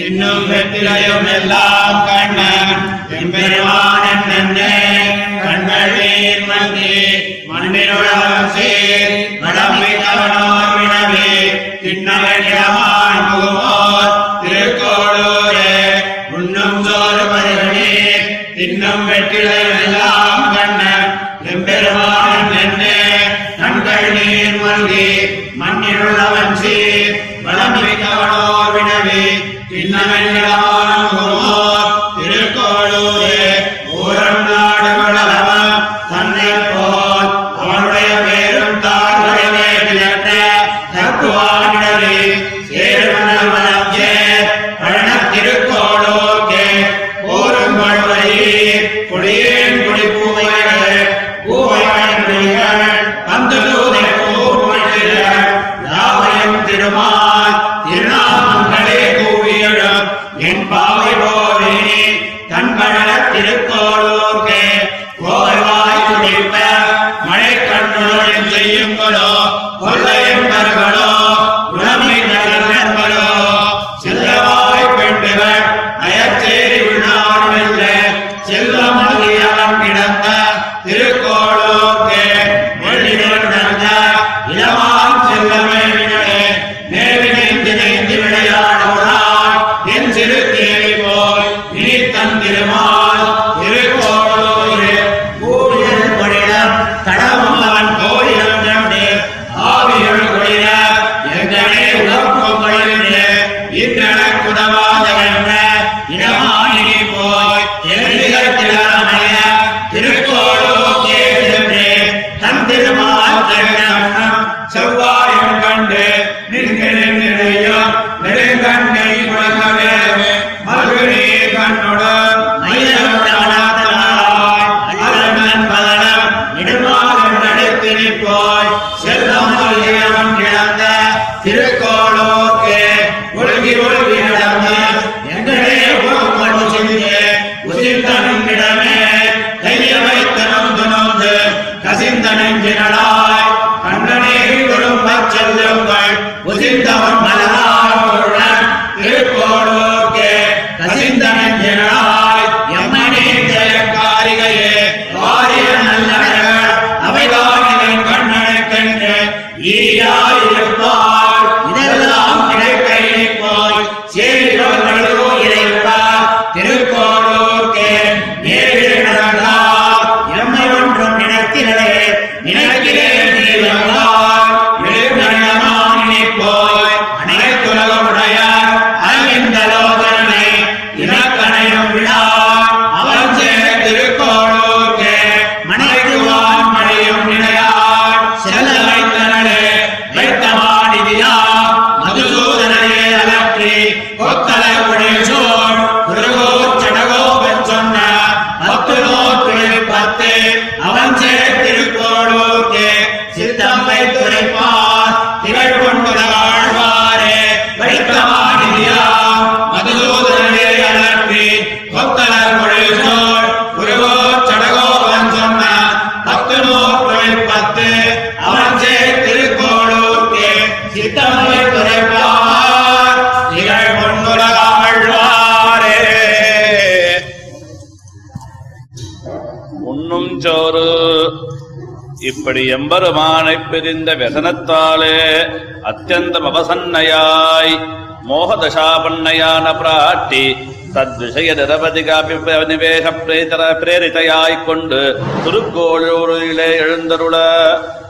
இன்னும் வெற்றிலையும் எல்லாம் கண்ண எம்பெருமான நன்னே கண்மழீர் மந்தி மண்ணினுடன் சேர் நடமை கவனோர் வினவே திண்ணவனிடமான் முகமோர் திருக்கோளூரே. உண்ணும் சோறு பருகணே தின்னும் வெற்றிலையும் எல்லாம் கண்ணன் ஈராய் இப்படி எம்பெருமானைப் பிரிந்த வெசனத்தாலே அத்தியந்தம் அவசன்னையாய் ಮೋಹದಶಾಪನ್ನಯಾ ನ ಪ್ರಾಟ್ಟಿ தத்விஷயதிரபதிகாபி நிவேக பிரேதர பிரேரிதையாய்க்கொண்டு திருக்கோளூரிலே எழுந்தருள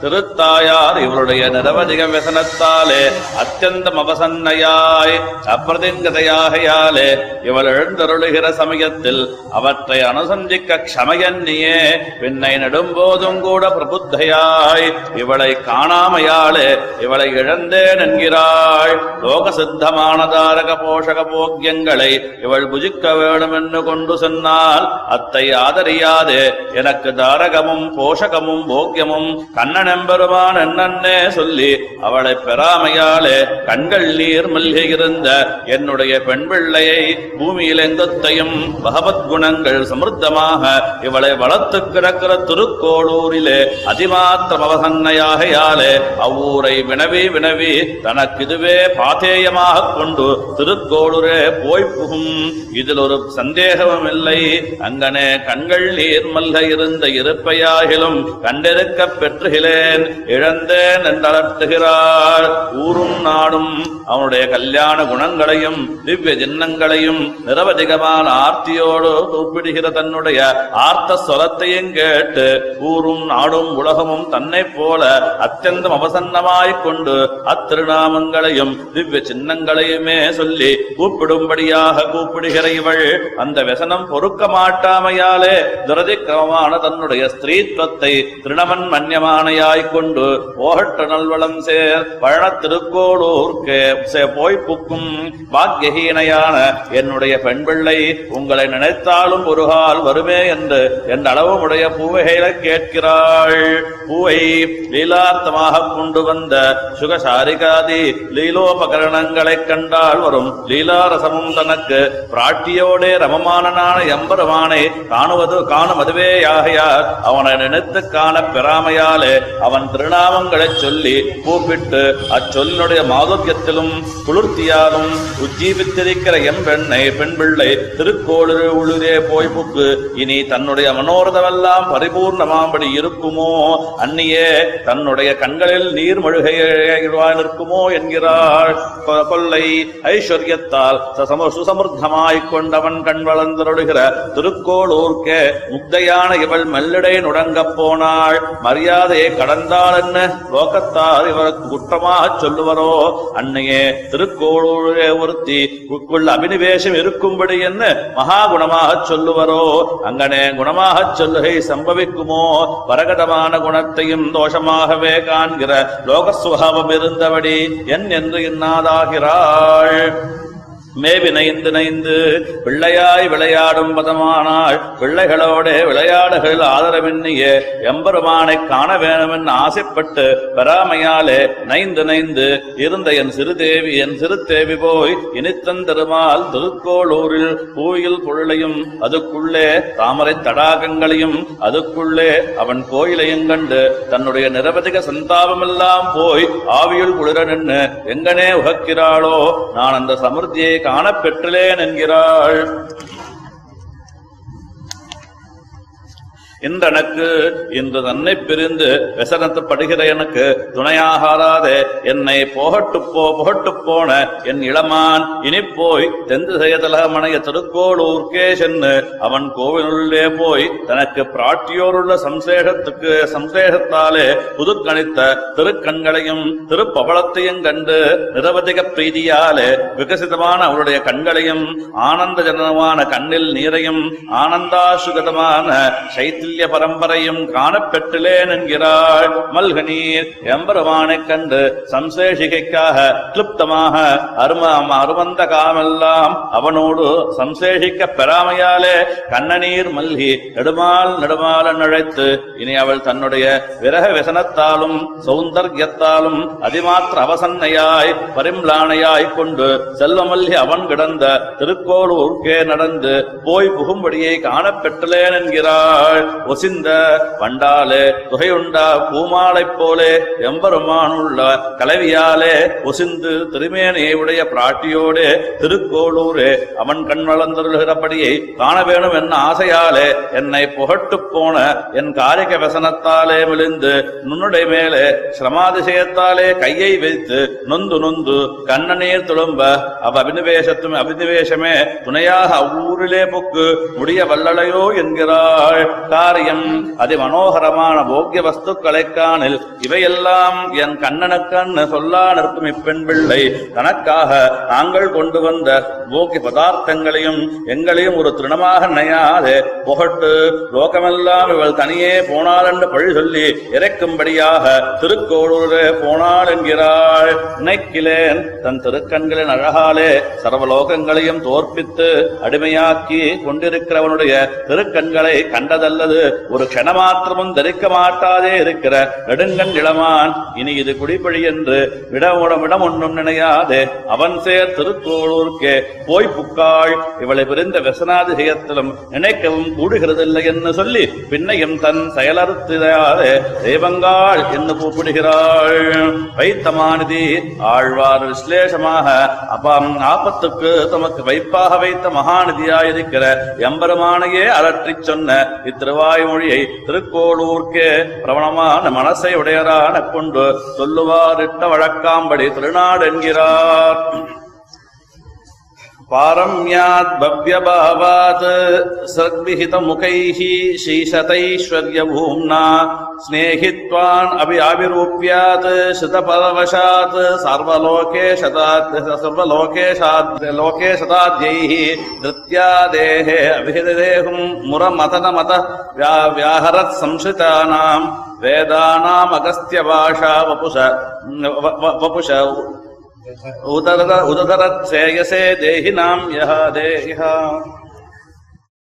திருத்தாயார் இவருடைய நிரவதிக விசனத்தாலே அத்தியந்தம் அவசன்னையாய் அப்பிரதிங்கதையாகையாலே இவள் எழுந்தருளுகிற சமயத்தில் அவற்றை அனுசந்திக்க க்ஷமையன்னியே. விண்ணை நெடும்போதும் கூட பிரபுத்தையாய் இவளை காணாமையாலே இவளை இழந்தேன் என்கிறாள். லோக சித்தமா தானதாரக போஷக போக்கியங்களை இவள் புஜிக்க வேணும் என்று கொண்டு சொன்னால் அத்தை ஆதரியாது. எனக்கு தாரகமும் போஷகமும் போக்கியமும் கண்ணனெம்பெருமான் என்னன்னே சொல்லி அவளை பெறாமையாலே கண்கள் நீர் மல்கியிருந்த என்னுடைய பெண் பிள்ளையை பூமியிலெங்கத்தையும் பகவத் குணங்கள் சமிருத்தமாக இவளை வளர்த்து கிடக்கிற திருக்கோளூரிலே அதிமாத்திரம் அவசன்னையாகையாலே அவ்வூரை வினவி வினவி தனக்கு இதுவே பாதேயமாக கொண்டு திருக்கோளுரே போய் புகும். இதில் ஒரு சந்தேகமும் இல்லை அங்கனே கண்கள் நீர் இருந்த இருப்பையாகிலும் கண்டிருக்க பெற்றுகிறேன் இழந்தேன் என்றலட்டுகிறார் ஊரும் நாடும் அவனுடைய கல்யாண குணங்களையும் திவ்ய சின்னங்களையும் நிரவதிகமான ஆர்த்தியோடு கூப்பிடுகிற தன்னுடைய ஆர்த்த சொலத்தையும் கேட்டு ஊரும் நாடும் உலகமும் தன்னை போல அத்தியந்தம் அவசன்னமாய்க் கொண்டு அத்திருநாமங்களையும் திவ்ய சின்னங்களையும் விஷயமே சொல்லி கூப்பிடும்படியாக கூப்பிடுகிற இவள் அந்த விசனம் பொறுக்க மாட்டாமையாலே துரதிக்கிரமமான தன்னுடைய ஸ்திரீத்வத்தை திருணமன் மன்யமானையாய் கொண்டு ஓகட்டு நல்வளம் சேர் பழன திருக்கோளூர்க்கே போய் புக்கும் பாக்கியஹீனையான என்னுடைய பெண் பிள்ளை உங்களை நினைத்தாலும் ஒரு கால் வருமே என்று என் அளவு உடைய பூவைகளை கேட்கிறாள். பூவை லீலார்த்தமாக கொண்டு வந்த சுகசாரிகாதி லீலோபகரணங்களை கண்டால் வரும். லீலாரசமும் தனக்கு பிராட்டியோடே ரமமானனான எம்பெருமானை காணுவது காணும் அதுவே யாகையார். அவனை நினைத்து காண பெறாமையாலே அவன் திருநாமங்களைச் சொல்லி கூப்பிட்டு அச்சொல்லினுடைய மாதுரியத்திலும் குளிர்த்தியாலும் உஜ்ஜீவித்திருக்கிற எம்பெண்ணை பெண்பிள்ளை திருக்கோளு திருக்கோளூர் போய் புக்கு. இனி தன்னுடைய மனோரதமெல்லாம் பரிபூர்ணமாம்படி இருக்குமோ? அன்னியே தன்னுடைய கண்களில் நீர் மழுகையாய் நிற்குமோ என்கிறாள். கொள்ளை கொல்லை ஐஸ்வர்யத்தால் சசம சுசமர்த்தமாய்க் கொண்டவன் கண் வளர்ந்தருடுகிற திருக்கோளூர்க்கே முக்தையான இவள் மல்லிடை நுடங்கப் போனாள். மரியாதையை கடந்தாள் என்ன? லோகத்தார் இவருக்கு குற்றமாகச் சொல்லுவரோ? அன்னையே திருக்கோளூரே ஒருத்தி உக்குள் அபினிவேசம் இருக்கும்படி என்ன மகா குணமாகச் சொல்லுவரோ? அங்கனே குணமாகச் சொல்லுகை சம்பவிக்குமோ? பரகதமான குணத்தையும் தோஷமாகவே காண்கிற லோக சுபாவம் இருந்தபடி என் என்று இன்னாதாகிறார் die மேவினைந்து நைந்து பிள்ளையாய் விளையாடும் பதமானாள் பிள்ளைகளோடே விளையாடுகள் ஆதரவின்னிய எம்பெருமானை காண வேணுமென்னு ஆசைப்பட்டு பெறாமையாலே நைந்து நைந்து இருந்த என் சிறுதேவி என் சிறுதேவி போய் இனித்தந்தெருமால் திருக்கோளூரில் பூயில் பொருளையும் அதுக்குள்ளே தாமரை தடாகங்களையும் அதுக்குள்ளே அவன் கோயிலையும் கண்டு தன்னுடைய நிரவதிக சந்தாபமெல்லாம் போய் ஆவியுள் குளிர நின்று எங்கனே உகக்கிறாளோ நான் அந்த சமிருத்தியை காணப்பெற்றலேன் என்கிறாள். இந்த எனக்கு இன்று தன்னை பிரிந்து விசனத்துப்படுகிற எனக்கு துணையாகாதே என்னை போகட்டு போ புகட்டு போன என் இளமான் இனி போய் தெந்து செய்யதலமனைய திருக்கோளூர்க்கே சென்று அவன் கோவிலுள்ளே போய் தனக்கு பிராட்டியோருள்ள சம்சேஷத்துக்கு சம்சேஷத்தாலே புதுக்கணித்த திருக்கண்களையும் திருப்பவளத்தையும் கண்டு நிரவதிக பிரீதியாலே விகசிதமான அவளுடைய கண்களையும் ஆனந்த ஜனனமான கண்ணில் நீரையும் ஆனந்தாசுகதமான சைத்தில்ய பரம்பரையும் காணப்பெற்றிலேன் என்கிறாள் மல்கநீர் எம்பெருமானைக் கண்டு சம்சேஷிகைக்காக கிளுப்தமாக அரும அருமந்த காமெல்லாம் அவனோடு சம்சேஷிக்க பெறாமையாலே கண்ணநீர் மல்கி நெடுமால் நெடுமாலன் அழைத்து இனி அவள் தன்னுடைய விரக விசனத்தாலும் சௌந்தர்யத்தாலும் அதிமாத்திர அவசன்னையாய் பரிம்லானையாய் கொண்டு செல்வமல்லி அவன் கிடந்த திருக்கோளூர்க்கே நடந்து போய் புகும்படியை காணப்பெற்றலேன் என்கிறாள் ஒசிந்த வண்டாலே துகையுண்டா பூமாலைப் போலே எம்பெருமானுள்ள கலவியாலே ஒசிந்து திருமேனியை உடைய பிராட்டியோடே திருக்கோளூரே அவன் கண் வளர்ந்தருளுகிறபடியை காண வேணும் என்ன ஆசையாலே என்னை புகட்டுப் போன என் காரிக வசனத்தாலே விழுந்து நுண்ணுடை மேலே சிரமாதிசயத்தாலே கையை வைத்து நொந்து நொந்து கண்ணநீர் துளும்ப அவ அபினிவேசத்தும் அபினிவேசமே துணையாக அவ்வூரிலே புக்கு முடிய வல்லளையோ என்கிறாள். காரி ஆலயம் அதிமனோகரமான போக்கிய வஸ்துக்களை காணில் இவையெல்லாம் என் கண்ணனுக்கண்ணு சொல்லா நிற்கும் இப்பெண் பிள்ளை. தனக்காக நாங்கள் கொண்டு வந்த போக்கிய பதார்த்தங்களையும் எங்களையும் ஒரு திருணமாக நினையாதே. புகட்டு லோகமெல்லாம் இவள் தனியே போனாள் என்று பழி சொல்லி இறைக்கும்படியாக திருக்கோளூரே போனாள் என்கிறாள். நினைக்கிலேன் தன் திருக்கண்களின் அழகாலே சர்வலோகங்களையும் தோற்பித்து அடிமையாக்கி கொண்டிருக்கிறவனுடைய திருக்கண்களை கண்டதல்லது. ஒரு க்ஷணமாத்திரமும் தரிக்க மாட்டாதே இருக்கிற நெடுங்கண் இளமான் இனி இது குடிப்பழி என்று விடமுடமிடம் ஒன்றும் நினையாதே. அவன் சேர் திருக்கோளூர்க்கே போய் புக்காள். இவளை பிரிந்த விசனாதிசயத்திலும் நினைக்கவும் கூடுகிறதில்லை என்று சொல்லி பின்னையும் தன் செயலறுத்தியாதே தெய்வங்காள் என்று கூப்பிடுகிறாள். வைத்தமானதி ஆழ்வார் விசலேஷமாக அப்பாம் ஆபத்துக்கு தமக்கு வைப்பாக வைத்த மகாநிதியாயிருக்கிற எம்பெருமானையே அலற்றிச் சொன்ன தாய்மொழியை திருக்கோளூர்க்கே பிரபணமான மனசை உடையரான கொண்டு சொல்லுவாரிட்ட வழக்காம்படி திருநாடு என்கிறார் पारम्यात् भव्यभावात् सद्विहितमुखैः शीशतैश्वर्यभूम्ना स्नेहित्वान् अभि आविरूप्यात् श्रुतपरवशात् सर्वलोके शतात् सर्वलोके लोके शताद्यैः नृत्यादेः अभिहृदेहुम् मुरमथनमत व्या व्याहरत् संश्रितानाम् वेदानामगस्त्यभाषा वपुष वपुष उदधरस्य यसे देहिनां यः देहिः।